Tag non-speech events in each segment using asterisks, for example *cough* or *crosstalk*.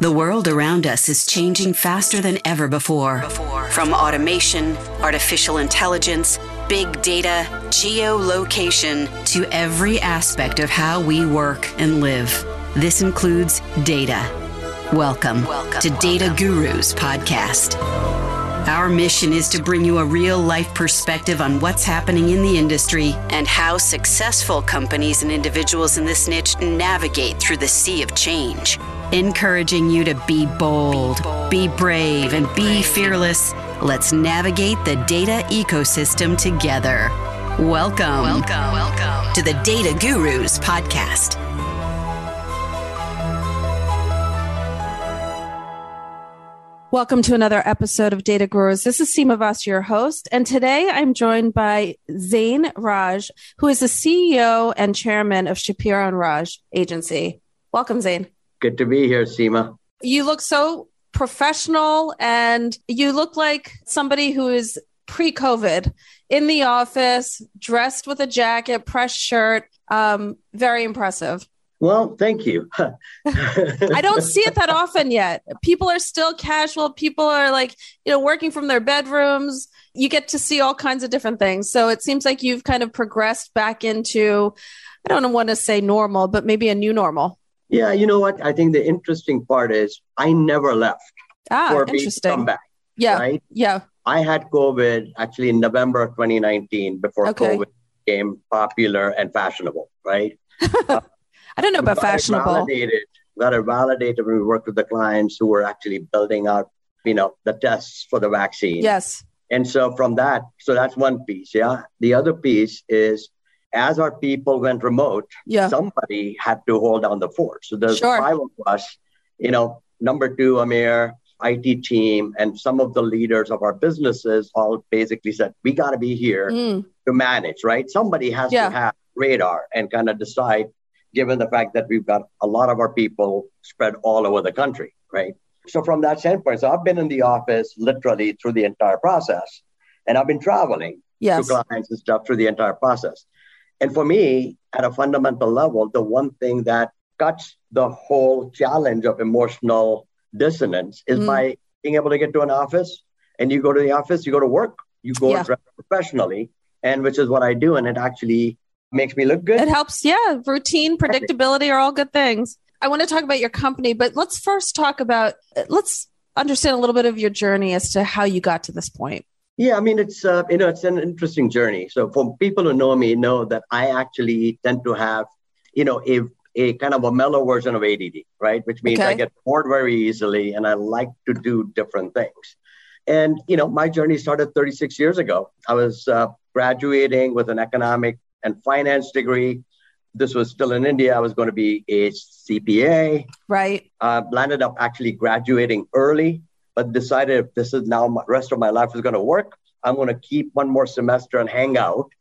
The world around us is changing faster than ever before. From automation, artificial intelligence, big data, geolocation, to every aspect of how we work and live. This includes data. Welcome, Welcome. to Data Gurus Podcast. Our mission is to bring you a real life perspective on what's happening in the industry and how successful companies and individuals in this niche navigate through the sea of change encouraging you to be bold, be, bold, be brave, and be fearless. Let's navigate the data ecosystem together. Welcome, welcome, welcome to the Data Gurus podcast. Welcome to another episode of Data Gurus. This is Seema Vas, your host, and today I'm joined by Zain Raj, who is the CEO and chairman of Shapiro and Raj Agency. Welcome, Zain. Good to be here, Seema. You look so professional and you look like somebody who is pre COVID in the office, dressed with a jacket, press shirt. Um, very impressive. Well, thank you. *laughs* I don't see it that often yet. People are still casual. People are like, you know, working from their bedrooms. You get to see all kinds of different things. So it seems like you've kind of progressed back into, I don't want to say normal, but maybe a new normal. Yeah, you know what? I think the interesting part is I never left. Ah, for interesting. come back. Yeah. Right? Yeah. I had COVID actually in November of 2019 before okay. COVID became popular and fashionable, right? uh, *laughs* I don't know about fashionable. Validated, got it validated when we worked with the clients who were actually building out, you know, the tests for the vaccine. Yes. And so from that, so that's one piece. Yeah. The other piece is as our people went remote, yeah. somebody had to hold down the fort. So there's sure. five of us, you know, number two, Amir, IT team, and some of the leaders of our businesses all basically said, we got to be here mm. to manage, right? Somebody has yeah. to have radar and kind of decide, given the fact that we've got a lot of our people spread all over the country, right? So from that standpoint, so I've been in the office literally through the entire process, and I've been traveling yes. to clients and stuff through the entire process. And for me, at a fundamental level, the one thing that cuts the whole challenge of emotional dissonance is mm. by being able to get to an office and you go to the office, you go to work, you go yeah. professionally, and which is what I do. And it actually makes me look good. It helps. Yeah. Routine, predictability are all good things. I want to talk about your company, but let's first talk about, let's understand a little bit of your journey as to how you got to this point. Yeah, I mean it's uh, you know it's an interesting journey. So for people who know me, know that I actually tend to have you know a a kind of a mellow version of ADD, right? Which means okay. I get bored very easily, and I like to do different things. And you know, my journey started 36 years ago. I was uh, graduating with an economic and finance degree. This was still in India. I was going to be a CPA. Right. Uh, landed up actually graduating early but decided if this is now my rest of my life is going to work, I'm going to keep one more semester and hang out,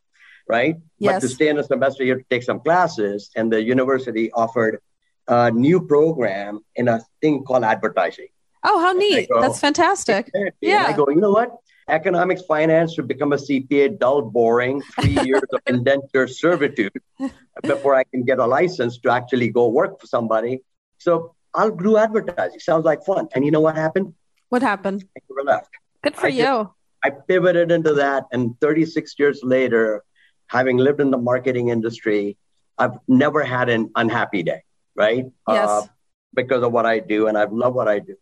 right? Yes. But to stay in a semester, you have to take some classes, and the university offered a new program in a thing called advertising. Oh, how neat! Go, That's fantastic. Yeah. And I go, you know what? Economics, finance to become a CPA, dull, boring, three *laughs* years of indenture servitude before I can get a license to actually go work for somebody. So I'll do advertising. Sounds like fun. And you know what happened? What happened? I left. Good for I you. Did, I pivoted into that, and 36 years later, having lived in the marketing industry, I've never had an unhappy day, right? Yes. Uh, because of what I do, and I love what I do.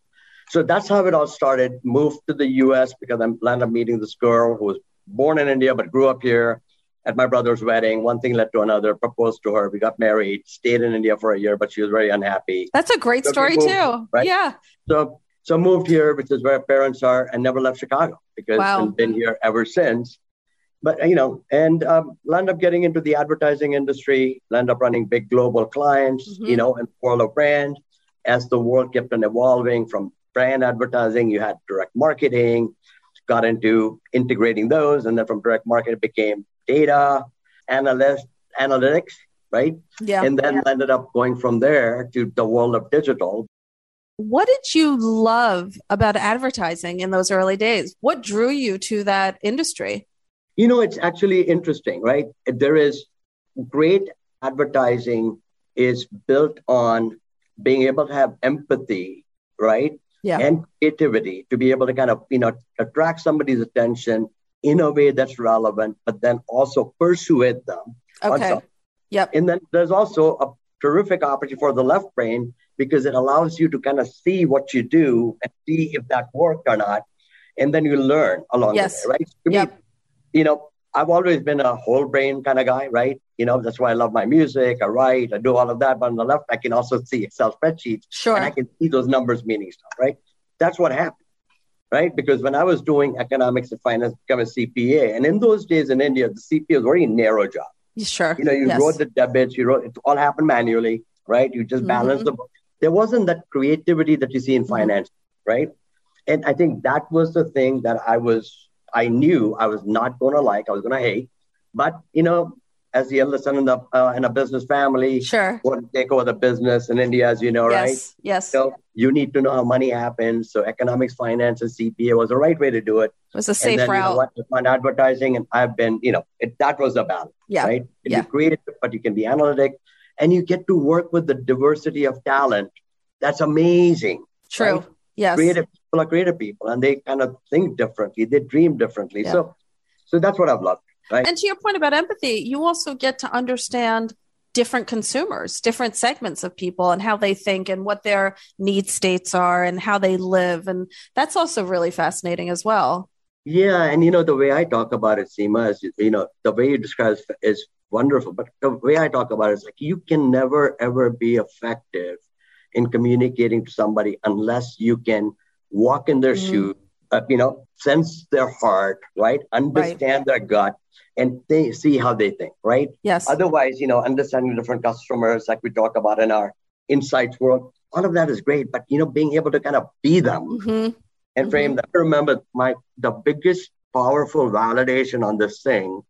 So that's how it all started. Moved to the U.S. because I landed up meeting this girl who was born in India but grew up here. At my brother's wedding, one thing led to another. Proposed to her. We got married. Stayed in India for a year, but she was very unhappy. That's a great so story moved, too. Right? Yeah. So so moved here, which is where parents are, and never left Chicago because wow. I've been here ever since. But you know, and um, land up getting into the advertising industry, land up running big global clients, mm-hmm. you know, and world of brand. As the world kept on evolving from brand advertising, you had direct marketing, got into integrating those, and then from direct marketing became data, analyst, analytics, right? Yeah. And then yeah. ended up going from there to the world of digital, what did you love about advertising in those early days? What drew you to that industry? You know, it's actually interesting, right? There is great advertising is built on being able to have empathy right? Yeah. And creativity to be able to kind of, you know, attract somebody's attention in a way that's relevant, but then also persuade them. Okay. Yep. And then there's also a terrific opportunity for the left brain because it allows you to kind of see what you do and see if that worked or not. And then you learn along yes. the way, right? To yep. me, you know, I've always been a whole brain kind of guy, right? You know, that's why I love my music. I write, I do all of that. But on the left, I can also see Excel spreadsheets. Sure. And I can see those numbers meaning stuff, right? That's what happened, right? Because when I was doing economics and finance, become a CPA. And in those days in India, the CPA was a very narrow job. Sure. You know, you yes. wrote the debits, you wrote it all happened manually, right? You just balance mm-hmm. the book. There wasn't that creativity that you see in mm-hmm. finance, right? And I think that was the thing that I was I knew I was not going to like, I was going to hate. But, you know, as the eldest son in, the, uh, in a business family, sure, want to take over the business in India, as you know, yes, right? Yes. So you need to know how money happens. So economics, finance, and CPA was the right way to do it. It was a safe and then, route. You know, what, on advertising, and I've been, you know, it, that was the balance, yeah. right? Yeah. You create, but you can be analytic, and you get to work with the diversity of talent. That's amazing. True. Right? Yes. Creative people are creative people, and they kind of think differently. They dream differently. Yeah. So, so that's what I've loved. Right? And to your point about empathy, you also get to understand different consumers, different segments of people and how they think and what their need states are and how they live. And that's also really fascinating as well. Yeah. And, you know, the way I talk about it, Seema, is, you know, the way you describe it is wonderful. But the way I talk about it is like you can never, ever be effective in communicating to somebody unless you can walk in their mm-hmm. shoes, uh, you know, sense their heart, right? Understand right. their gut and they see how they think, right? Yes. Otherwise, you know, understanding different customers, like we talk about in our insights world, all of that is great. But you know, being able to kind of be them mm-hmm. and frame mm-hmm. them. I remember my the biggest powerful validation on this thing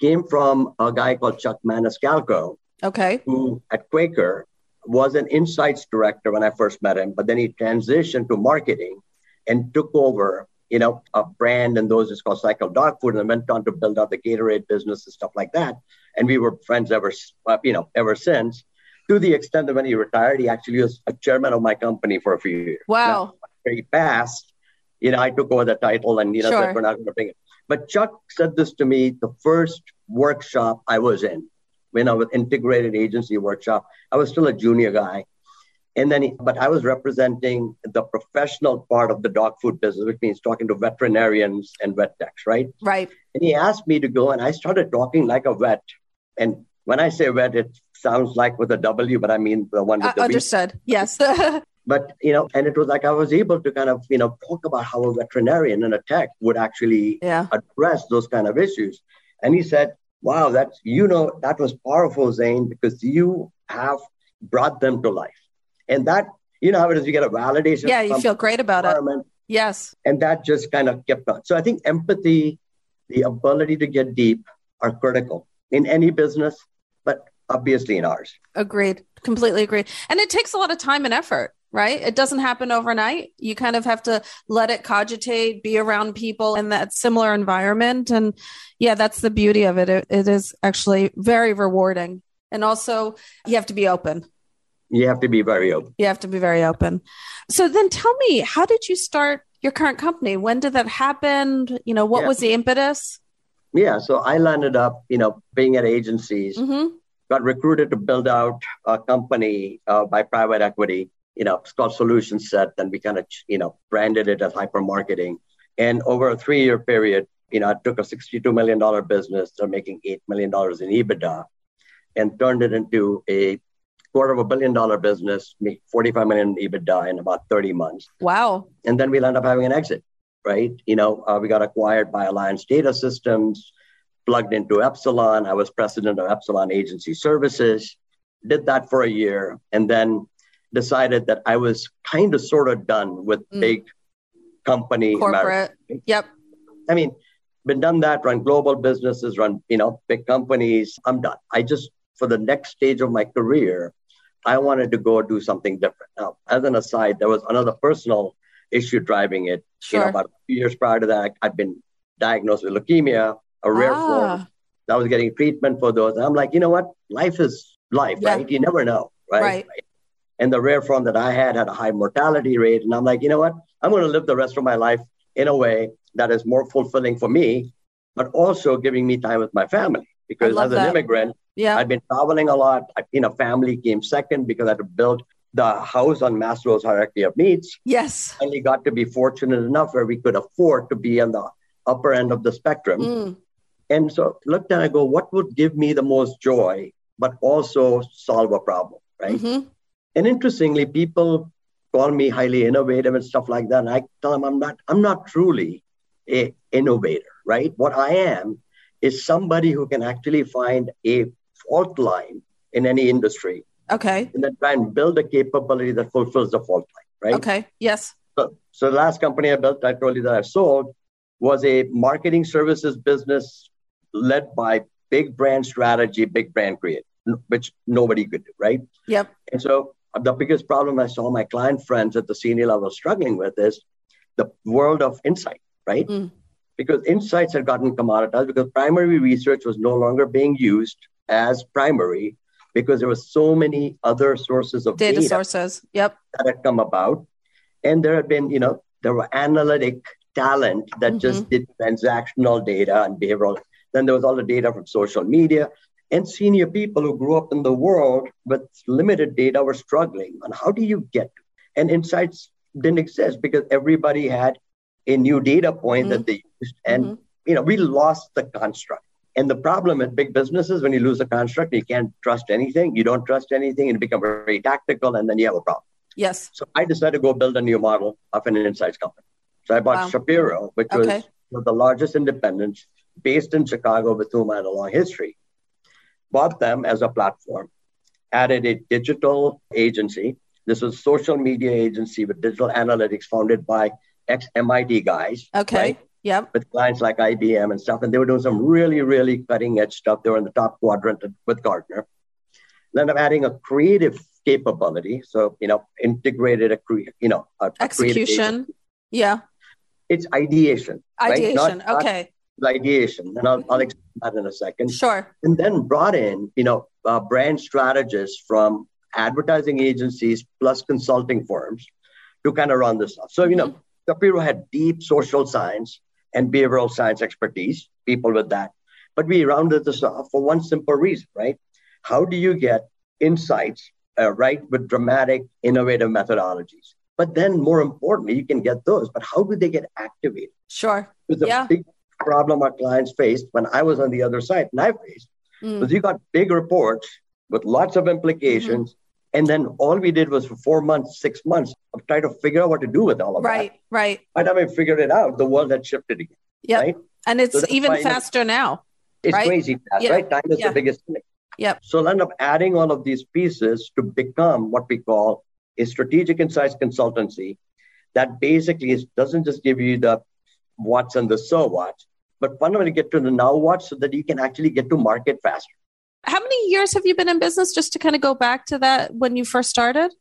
came from a guy called Chuck Maniscalco. Okay. Who at Quaker was an insights director when I first met him, but then he transitioned to marketing and took over you know, a brand and those is called Cycle Dog Food, and went on to build out the Gatorade business and stuff like that. And we were friends ever, uh, you know, ever since. To the extent that when he retired, he actually was a chairman of my company for a few years. Wow! Now, he passed. You know, I took over the title, and you know, sure. we're not going to bring it. But Chuck said this to me the first workshop I was in, when I was integrated agency workshop. I was still a junior guy, and then, he, but I was representing the professional part of the dog food business, which means talking to veterinarians and vet techs, right? Right. And he asked me to go, and I started talking like a vet. And when I say vet, it sounds like with a W, but I mean the one with uh, the understood. V. Yes. *laughs* but you know, and it was like I was able to kind of you know talk about how a veterinarian and a tech would actually yeah. address those kind of issues. And he said, "Wow, that's you know that was powerful, Zain, because you have brought them to life." And that, you know how it is, you get a validation. Yeah, you feel great about it. Yes. And that just kind of kept on. So I think empathy, the ability to get deep are critical in any business, but obviously in ours. Agreed. Completely agreed. And it takes a lot of time and effort, right? It doesn't happen overnight. You kind of have to let it cogitate, be around people in that similar environment. And yeah, that's the beauty of it. It, it is actually very rewarding. And also, you have to be open you have to be very open. You have to be very open. So then tell me, how did you start your current company? When did that happen? You know, what yeah. was the impetus? Yeah, so I landed up, you know, being at agencies, mm-hmm. got recruited to build out a company uh, by private equity. You know, it's called Solution Set, and we kind of, you know, branded it as hyper marketing. And over a three year period, you know, I took a $62 million business, they're making $8 million in EBITDA, and turned it into a quarter of a billion dollar business, make 45 million EBITDA in about 30 months. Wow. And then we'll end up having an exit, right? You know, uh, we got acquired by Alliance Data Systems, plugged into Epsilon. I was president of Epsilon Agency Services, did that for a year, and then decided that I was kind of sort of done with mm. big company corporate. Yep. I mean, been done that, run global businesses, run, you know, big companies. I'm done. I just for the next stage of my career, I wanted to go do something different. Now, as an aside, there was another personal issue driving it. Sure. You know, about a few years prior to that, I'd been diagnosed with leukemia, a rare ah. form. I was getting treatment for those. And I'm like, you know what? Life is life, yeah. right? You never know, right? Right. And the rare form that I had had a high mortality rate. And I'm like, you know what? I'm going to live the rest of my life in a way that is more fulfilling for me, but also giving me time with my family. Because as an immigrant, yeah. I've been traveling a lot. I, you know, family came second because I had to build the house on Maslow's hierarchy of needs. Yes. Finally got to be fortunate enough where we could afford to be on the upper end of the spectrum. Mm. And so looked and I go, what would give me the most joy, but also solve a problem, right? Mm-hmm. And interestingly, people call me highly innovative and stuff like that. And I tell them I'm not, I'm not truly a innovator, right? What I am is somebody who can actually find a fault line in any industry. Okay. And then try and build a capability that fulfills the fault line, right? Okay. Yes. So, so the last company I built, I told you that I sold, was a marketing services business led by big brand strategy, big brand create, which nobody could do, right? Yep. And so the biggest problem I saw my client friends at the senior level struggling with is the world of insight, right? Mm. Because insights had gotten commoditized because primary research was no longer being used as primary because there were so many other sources of data, data sources. Yep. That had come about. And there had been, you know, there were analytic talent that mm-hmm. just did transactional data and behavioral. Then there was all the data from social media and senior people who grew up in the world with limited data were struggling on how do you get and insights didn't exist because everybody had a new data point mm-hmm. that they used and mm-hmm. you know we lost the construct and the problem at big businesses when you lose the construct you can't trust anything you don't trust anything and you become very tactical and then you have a problem yes so i decided to go build a new model of an insights company so i bought wow. shapiro which okay. was the largest independent based in chicago with whom i had a long history bought them as a platform, added a digital agency. This was social media agency with digital analytics founded by ex MIT guys. Okay. Right? Yep. With clients like IBM and stuff. And they were doing some really, really cutting edge stuff. They were in the top quadrant with Gartner. Then I'm adding a creative capability. So, you know, integrated a, you know, a, execution. yeah. It's ideation. Ideation. Right? Not, okay ideation, and I'll, I'll explain that in a second. Sure. And then brought in, you know, uh, brand strategists from advertising agencies plus consulting firms to kind of run this stuff. So, you know, mm-hmm. Shapiro had deep social science and behavioral science expertise, people with that. But we rounded this off for one simple reason, right? How do you get insights, uh, right, with dramatic, innovative methodologies? But then, more importantly, you can get those, but how do they get activated? Sure. There's a yeah. big problem our clients faced when I was on the other side and I faced mm. was you got big reports with lots of implications. Mm-hmm. And then all we did was for four months, six months of trying to figure out what to do with all of right, that. Right, right. By the time I figured it out, the world had shifted again. Yeah. Right? And it's so even faster now. It's right? crazy fast, yeah. right? Time is yeah. the biggest thing. Yep. So I'll end up adding all of these pieces to become what we call a strategic insights consultancy that basically is, doesn't just give you the what's and the so what, but fundamentally get to the now what so that you can actually get to market faster. How many years have you been in business just to kind of go back to that when you first started?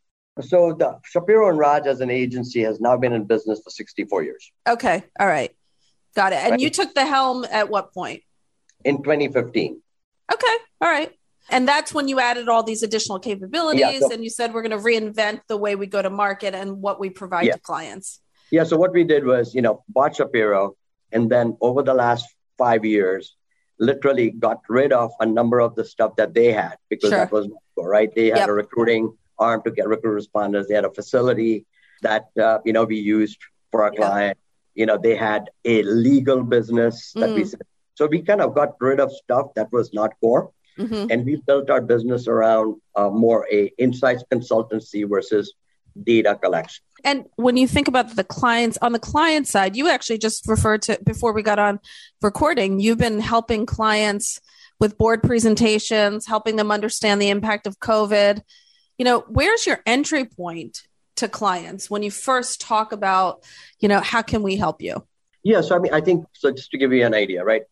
So the Shapiro and Raj as an agency has now been in business for 64 years. Okay. All right. Got it. And right. you took the helm at what point? In 2015. Okay. All right. And that's when you added all these additional capabilities yeah, so, and you said we're going to reinvent the way we go to market and what we provide yeah. to clients. Yeah. So what we did was, you know, bought Shapiro, and then over the last five years, literally got rid of a number of the stuff that they had because sure. that was right. They had yep. a recruiting arm to get recruit responders. They had a facility that uh, you know we used for our client. You know, they had a legal business that mm. we so we kind of got rid of stuff that was not core. Mm-hmm. And we built our business around uh, more a insights consultancy versus data collection. And when you think about the clients on the client side, you actually just referred to before we got on recording, you've been helping clients with board presentations, helping them understand the impact of COVID. You know, where's your entry point to clients when you first talk about, you know, how can we help you? Yeah, so I mean, I think so. Just to give you an idea, right?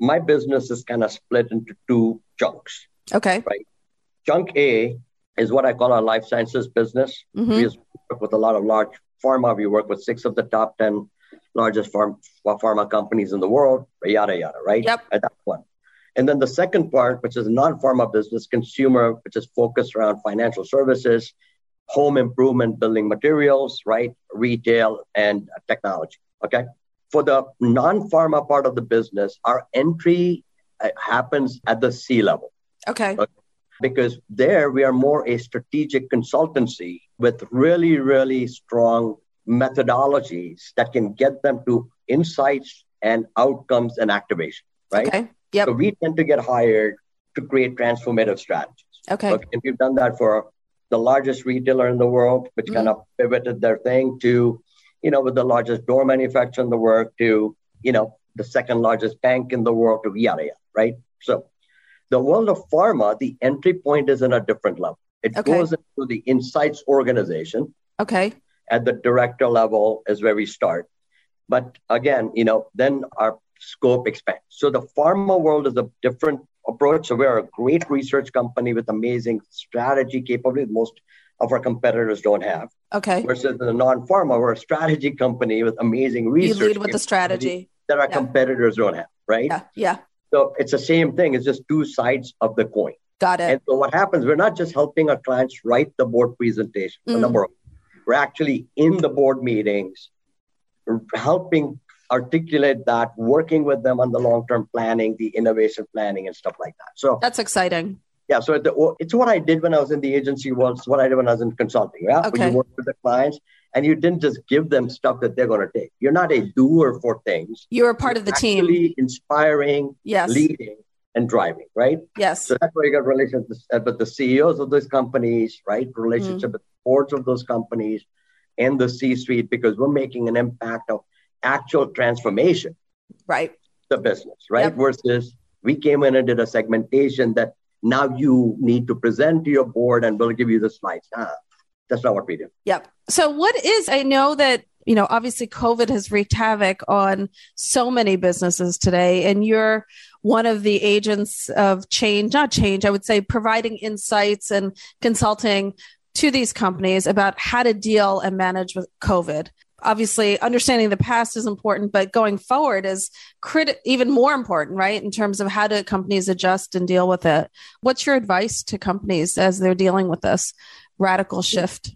My business is kind of split into two chunks. Okay. Right. Chunk A is what I call our life sciences business. Mm-hmm. We work with a lot of large pharma. We work with six of the top 10 largest farm, pharma companies in the world, yada, yada, right? Yep. At that one. And then the second part, which is non-pharma business, consumer, which is focused around financial services, home improvement, building materials, right? Retail and technology. Okay. For the non-pharma part of the business, our entry uh, happens at the C level. Okay. okay. Because there we are more a strategic consultancy with really, really strong methodologies that can get them to insights and outcomes and activation, right? Okay. Yep. So we tend to get hired to create transformative strategies. Okay. okay. And we've done that for the largest retailer in the world, which mm-hmm. kind of pivoted their thing to, you know, with the largest door manufacturer in the world to, you know, the second largest bank in the world to yada yada, right? So the world of pharma, the entry point is in a different level. It okay. goes into the insights organization. Okay. At the director level is where we start. But again, you know, then our scope expands. So the pharma world is a different approach. So we're a great research company with amazing strategy capability. Most of our competitors don't have. Okay. Versus the non-pharma, we're a strategy company with amazing research. You lead with the strategy that our yeah. competitors don't have, right? Yeah. Yeah. So it's the same thing. It's just two sides of the coin. Got it. And so what happens? We're not just helping our clients write the board presentation. Mm. Number one, we're actually in the board meetings, helping articulate that, working with them on the long term planning, the innovation planning, and stuff like that. So that's exciting. Yeah, so it's what I did when I was in the agency world. It's what I did when I was in consulting. Yeah, okay. When you work with the clients and you didn't just give them stuff that they're going to take. You're not a doer for things. You're a part You're of the team. Inspiring, yes. leading, and driving. Right. Yes. So that's where you got relationships with the CEOs of those companies, right? Relationship mm. with the boards of those companies and the C-suite because we're making an impact of actual transformation. Right. The business, right? Yep. Versus we came in and did a segmentation that now you need to present to your board and we'll give you the slides. Ah, that's not what we do. Yep. So what is I know that you know obviously COVID has wreaked havoc on so many businesses today, and you're one of the agents of change, not change, I would say providing insights and consulting to these companies about how to deal and manage with COVID obviously understanding the past is important but going forward is crit- even more important right? In terms of how do companies adjust and deal with it. What's your advice to companies as they're dealing with this radical shift?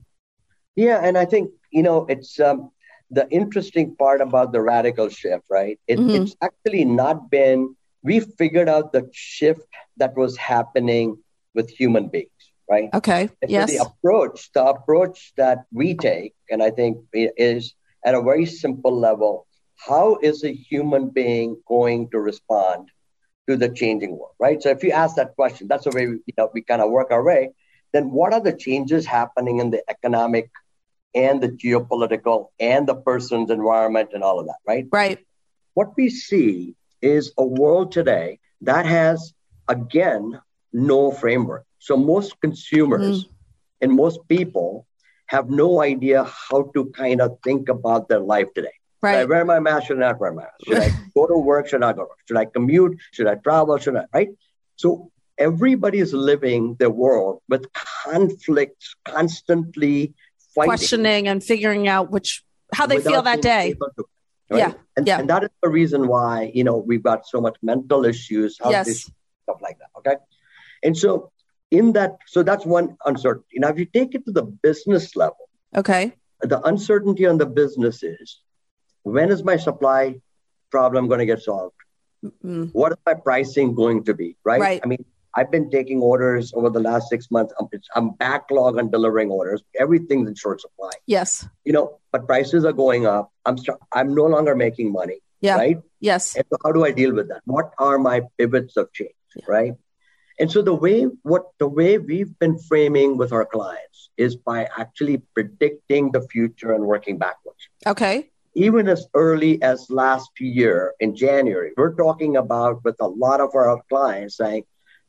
Yeah and i think you know it's um, the interesting part about the radical shift right? It, mm-hmm. it's actually not been we figured out the shift that was happening with human beings right? Okay. And yes. So the approach, the approach that we take, and I think is at a very simple level, how is a human being going to respond to the changing world, right? So if you ask that question, that's the way we, you know, we kind of work our way. Then what are the changes happening in the economic and the geopolitical and the person's environment and all of that, right? Right. What we see is a world today that has, again, no framework. So most consumers mm-hmm. and most people have no idea how to kind of think about their life today. Right. Should I wear my mask? Should I not wear my mask? Should I go to work? Should I not go to work? Should I commute? Should I travel? Should I? Right. So everybody is living their world with conflicts, constantly fighting, questioning, and figuring out which how they feel that day. To, right? Yeah, and, yeah. And that is the reason why you know we've got so much mental issues, health yes. issues, stuff like that. Okay, and so in that, so that's one uncertainty. Now, if you take it to the business level, okay, the uncertainty on the business is when is my supply problem going to get solved? Mm-hmm. What is my pricing going to be? Right? right. I mean, I've been taking orders over the last six months. I'm, I'm backlog on delivering orders. Everything's in short supply. Yes. You know, but prices are going up. I'm st- I'm no longer making money. Yeah. Right. Yes. And so how do I deal with that? What are my pivots of change? Yeah. Right. And so the way what the way we've been framing with our clients is by actually predicting the future and working backwards. Okay. Even as early as last year in January, we're talking about with a lot of our clients saying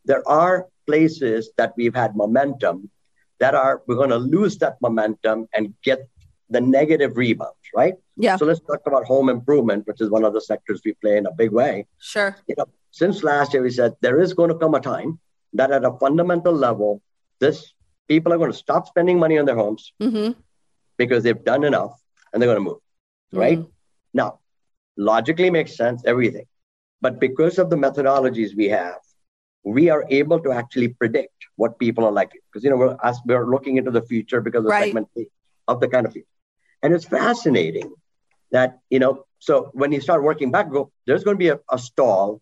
there are places that we've had momentum that are we're going to lose that momentum and get the negative rebounds, right? Yeah. So let's talk about home improvement, which is one of the sectors we play in a big way. Sure. You know, since last year, we said there is going to come a time that at a fundamental level, this people are going to stop spending money on their homes mm-hmm. because they've done enough and they're going to move. Right mm-hmm. now, logically makes sense. Everything, But because of the methodologies we have, we are able to actually predict what people are like. Because you know we're as we're looking into the future because of the right. segment of the kind of people. And it's fascinating that you know. So when you start working back, go there's going to be a, a stall.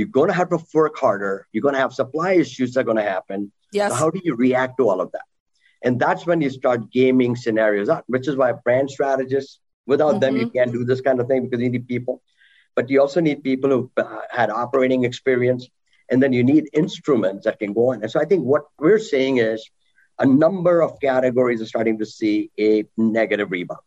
You're going to have to work harder. You're going to have supply issues that are going to happen. Yes. So how do you react to all of that? And that's when you start gaming scenarios out, which is why brand strategists, without mm-hmm. them, you mm-hmm. can't do this kind of thing because you need people. But you also need people who uh, had operating experience. And then you need instruments that can go on. And so I think what we're seeing is a number of categories are starting to see a negative rebound.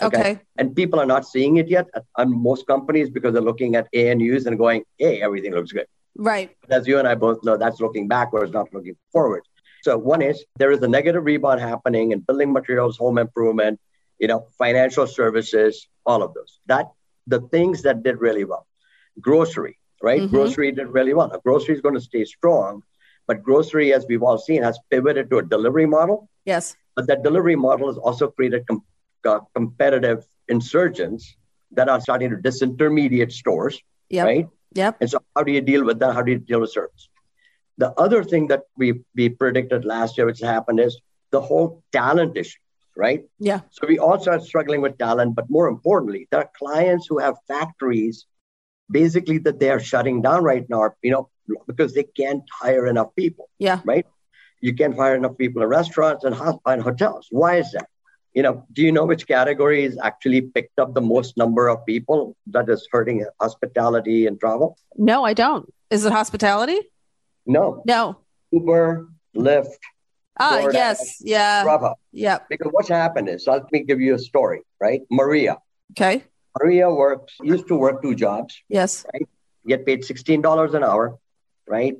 Okay. okay. And people are not seeing it yet on most companies because they're looking at ANUs and going, hey, everything looks good. Right. But as you and I both know, that's looking backwards, not looking forward. So one is there is a negative rebound happening in building materials, home improvement, you know, financial services, all of those. That the things that did really well. Grocery, right? Mm-hmm. Grocery did really well. Now, grocery is going to stay strong, but grocery, as we've all seen, has pivoted to a delivery model. Yes. But that delivery model has also created com- uh, competitive insurgents that are starting to disintermediate stores, yep. right? Yep. And so, how do you deal with that? How do you deal with service? The other thing that we, we predicted last year, which happened, is the whole talent issue, right? Yeah. So we all started struggling with talent, but more importantly, there are clients who have factories basically that they are shutting down right now, you know, because they can't hire enough people. Yeah. Right. You can't hire enough people in restaurants and, and hotels. Why is that? You know, do you know which categories actually picked up the most number of people that is hurting hospitality and travel? No, I don't. Is it hospitality? No. No. Uber, Lyft. Ah, DoorDash, yes. Yeah. Grubhub. Yeah. Because what's happened is, let me give you a story, right? Maria. Okay. Maria works, used to work two jobs. Yes. Right? Get paid $16 an hour, right?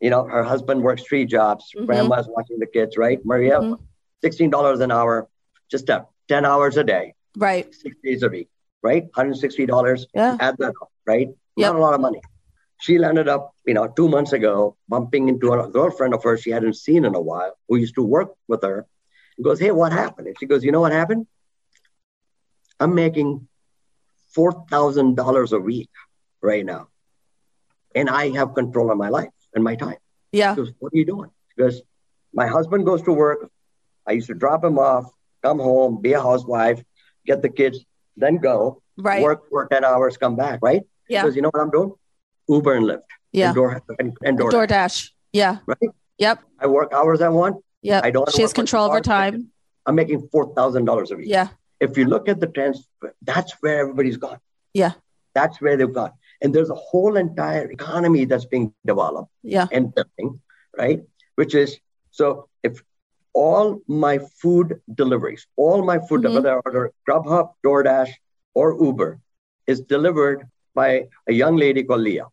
You know, her husband works three jobs. Mm-hmm. Grandma's watching the kids, right? Maria, mm-hmm. $16 an hour, just a 10 hours a day. Right. Six days a week, right? $160. Yeah. Add that up, right? Yep. Not a lot of money she landed up, you know, two months ago, bumping into a girlfriend of hers she hadn't seen in a while, who used to work with her. and goes, Hey, what happened? And she goes, You know what happened? I'm making $4,000 a week right now. And I have control of my life and my time. Yeah. Goes, What are you doing? Because my husband goes to work. I used to drop him off, come home, be a housewife, get the kids, then go, right. work for 10 hours, come back, right? Yeah. Because you know what I'm doing? Uber and Lyft. Yeah. And, Door, and, and DoorDash. DoorDash. Yeah. Right. Yep. I work hours I want. Yeah. I don't. She has control of her time. I'm making four thousand dollars a week. Yeah. If you look at the trends, that's where everybody's gone. Yeah. That's where they've gone, and there's a whole entire economy that's being developed. Yeah. And building, right? Which is so if all my food deliveries, all my food, mm-hmm. whether I order Grubhub, DoorDash, or Uber, is delivered by a young lady called Leah.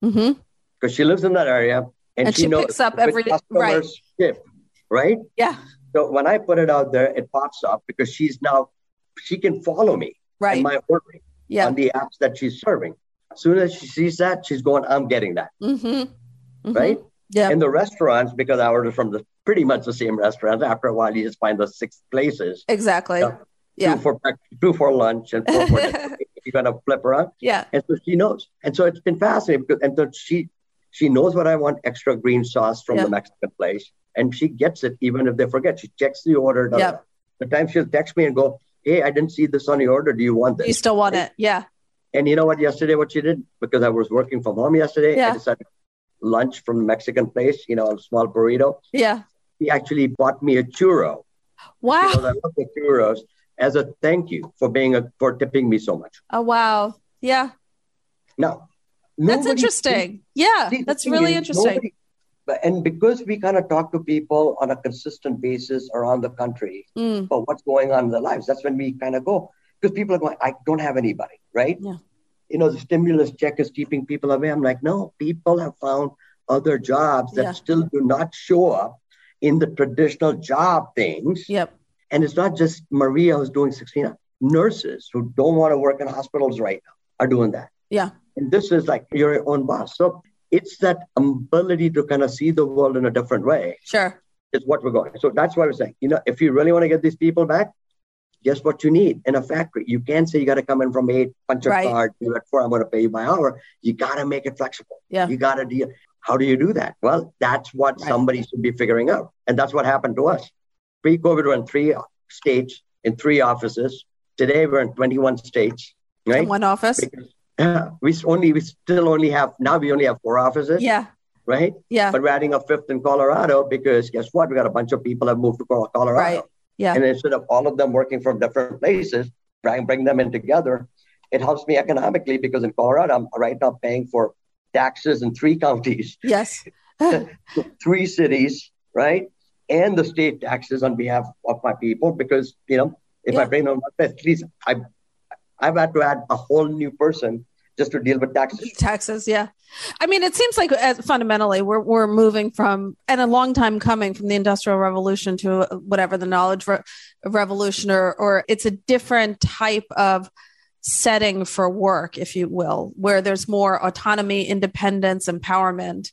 Because mm-hmm. she lives in that area and, and she, she knows picks up every right. ship, right? Yeah. So when I put it out there, it pops up because she's now she can follow me right. in my ordering yeah. on the apps that she's serving. As soon as she sees that, she's going, I'm getting that. Mm-hmm. Mm-hmm. Right? Yeah. In the restaurants, because I order from the pretty much the same restaurants, after a while you just find the six places. Exactly. You know, yeah. Two for two for lunch and four for *laughs* you're gonna flip around. Yeah. And so she knows. And so it's been fascinating because and so she she knows what I want extra green sauce from yeah. the Mexican place. And she gets it even if they forget. She checks the order. Yeah. The time she'll text me and go, Hey, I didn't see this on the order. Do you want this? You still want right? it. Yeah. And you know what yesterday what she did? Because I was working from home yesterday, yeah. I decided lunch from the Mexican place, you know, a small burrito. Yeah. He actually bought me a churro. Wow. Because I love the churros as a thank you for being a for tipping me so much. Oh wow. Yeah. Now that's interesting. yeah, see, that's really is, interesting. Nobody, and because we kind of talk to people on a consistent basis around the country mm. about what's going on in their lives, that's when we kind of go because people are going, I don't have anybody, right? Yeah. You know, the stimulus check is keeping people away. I'm like, no, people have found other jobs that yeah. still do not show up in the traditional job things. Yep. And it's not just Maria who's doing 16. Nurses who don't want to work in hospitals right now are doing that. Yeah. And this is like your own boss. So it's that ability to kind of see the world in a different way. Sure. Is what we're going. So that's why we're saying, you know, if you really want to get these people back, guess what you need in a factory? You can't say you got to come in from eight, punch a right. card, do it four, I'm going to pay you by hour. You got to make it flexible. Yeah. You got to deal. How do you do that? Well, that's what right. somebody should be figuring out. And that's what happened to us. Pre COVID, we're in three states, in three offices. Today, we're in 21 states, right? In one office. Because, uh, we only, we still only have, now we only have four offices. Yeah. Right? Yeah. But we're adding a fifth in Colorado because guess what? We got a bunch of people that moved to Colorado. Right. Yeah. And instead of all of them working from different places, try and bring them in together, it helps me economically because in Colorado, I'm right now paying for taxes in three counties. Yes. *laughs* three cities, right? And the state taxes on behalf of my people because, you know, if yeah. I bring them at least I I've had to add a whole new person just to deal with taxes. Taxes, yeah. I mean, it seems like uh, fundamentally we're we're moving from and a long time coming from the industrial revolution to whatever the knowledge re- revolution or or it's a different type of setting for work, if you will, where there's more autonomy, independence, empowerment.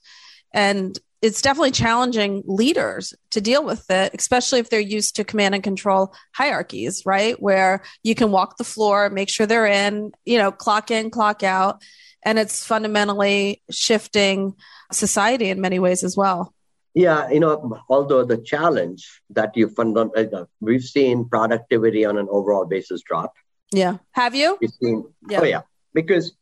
And it's definitely challenging leaders to deal with it, especially if they're used to command and control hierarchies, right? Where you can walk the floor, make sure they're in, you know, clock in, clock out. And it's fundamentally shifting society in many ways as well. Yeah, you know, although the challenge that you fundamentally, uh, we've seen productivity on an overall basis drop yeah. Have you? You've seen, yeah. Oh, yeah. Because,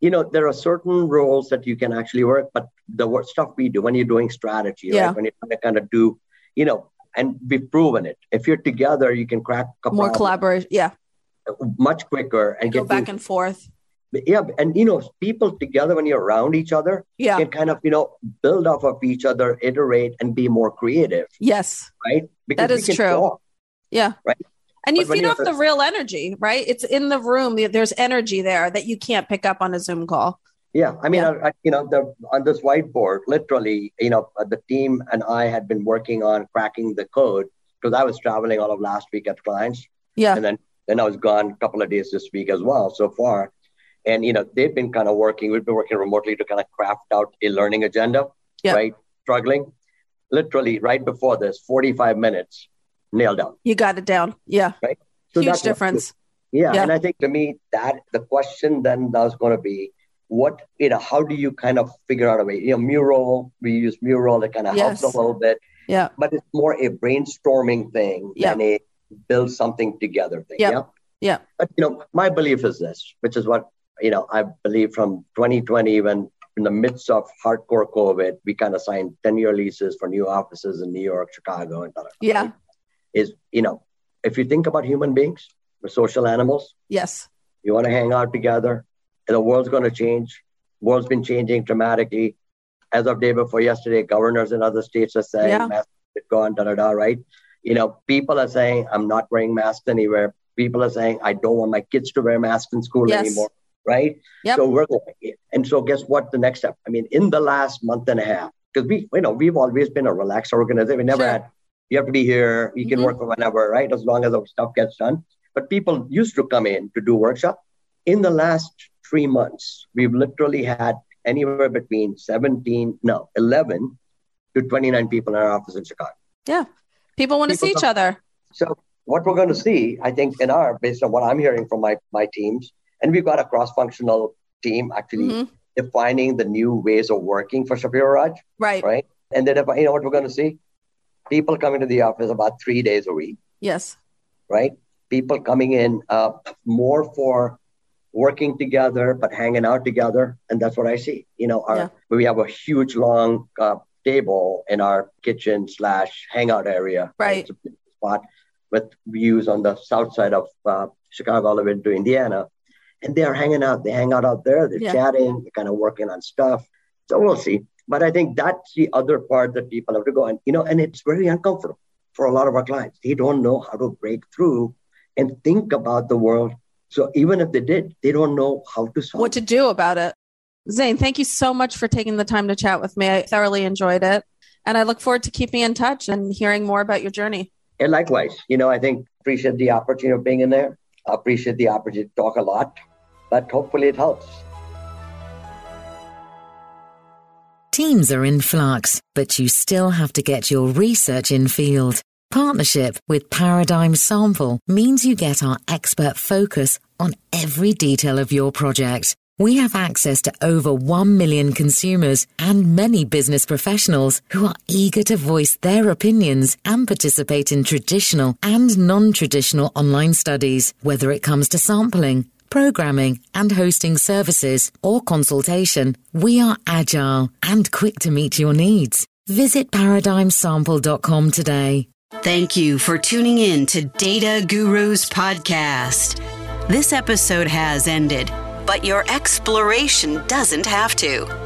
you know, there are certain roles that you can actually work, but the work stuff we do when you're doing strategy, yeah. right? When you're trying to kind of do, you know, and we've proven it. If you're together, you can crack more collaboration. Yeah. Much quicker and Go get back and forth. Yeah. And, you know, people together when you're around each other, yeah. can kind of, you know, build off of each other, iterate, and be more creative. Yes. Right? Because that is true. Talk, yeah. Right. And you feed off the real energy, right? It's in the room. There's energy there that you can't pick up on a Zoom call. Yeah, I mean, yeah. I, you know, the, on this whiteboard, literally, you know, uh, the team and I had been working on cracking the code because I was traveling all of last week at clients. Yeah, and then then I was gone a couple of days this week as well so far. And you know, they've been kind of working. We've been working remotely to kind of craft out a learning agenda. Yeah. Right, struggling. Literally, right before this, forty-five minutes nailed down. You got it down. Yeah. Right. So Huge difference. Yeah. yeah. And I think to me that the question then was going to be what, you know, how do you kind of figure out a way? You know, mural, we use mural, it kind of yes. helps a little bit. Yeah. But it's more a brainstorming thing yeah. than a build something together thing. Yep. Yeah. Yeah. But you know, my belief is this, which is what you know, I believe from 2020 when in the midst of hardcore COVID, we kind of signed 10 year leases for new offices in New York, Chicago, and other. Yeah is, you know, if you think about human beings, we're social animals. Yes. You want to hang out together. The world's going to change. World's been changing dramatically. As of day before yesterday, governors in other states are saying yeah. masks gone, da da da, right? You know, people are saying, I'm not wearing masks anywhere. People are saying, I don't want my kids to wear masks in school yes. anymore, right? Yep. So we're going. And so guess what? The next step, I mean, in the last month and a half, because we, you know, we've always been a relaxed organization. We never sure. had you have to be here. You can mm-hmm. work whenever, right? As long as the stuff gets done. But people used to come in to do workshop. In the last three months, we've literally had anywhere between 17, no, 11 to 29 people in our office in Chicago. Yeah. People want to see each other. So what we're going to see, I think, in our, based on what I'm hearing from my, my teams, and we've got a cross-functional team actually mm-hmm. defining the new ways of working for Shapiro Raj. Right. Right. And then, if, you know what we're going to see? People coming to the office about three days a week. Yes. Right? People coming in uh, more for working together, but hanging out together. And that's what I see. You know, our, yeah. we have a huge, long uh, table in our kitchen slash hangout area. Right. Spot with views on the south side of uh, Chicago, all the way to Indiana. And they are hanging out. They hang out out there. They're yeah. chatting. They're kind of working on stuff. So we'll see. But I think that's the other part that people have to go and you know, and it's very uncomfortable for a lot of our clients. They don't know how to break through and think about the world. So even if they did, they don't know how to solve what to do about it. Zain, thank you so much for taking the time to chat with me. I thoroughly enjoyed it. And I look forward to keeping in touch and hearing more about your journey. And likewise, you know, I think appreciate the opportunity of being in there. I appreciate the opportunity to talk a lot, but hopefully it helps. Teams are in flux, but you still have to get your research in field. Partnership with Paradigm Sample means you get our expert focus on every detail of your project. We have access to over 1 million consumers and many business professionals who are eager to voice their opinions and participate in traditional and non-traditional online studies, whether it comes to sampling, programming and hosting services or consultation. We are agile and quick to meet your needs. Visit paradigmsample.com today. Thank you for tuning in to Data Gurus podcast. This episode has ended, but your exploration doesn't have to.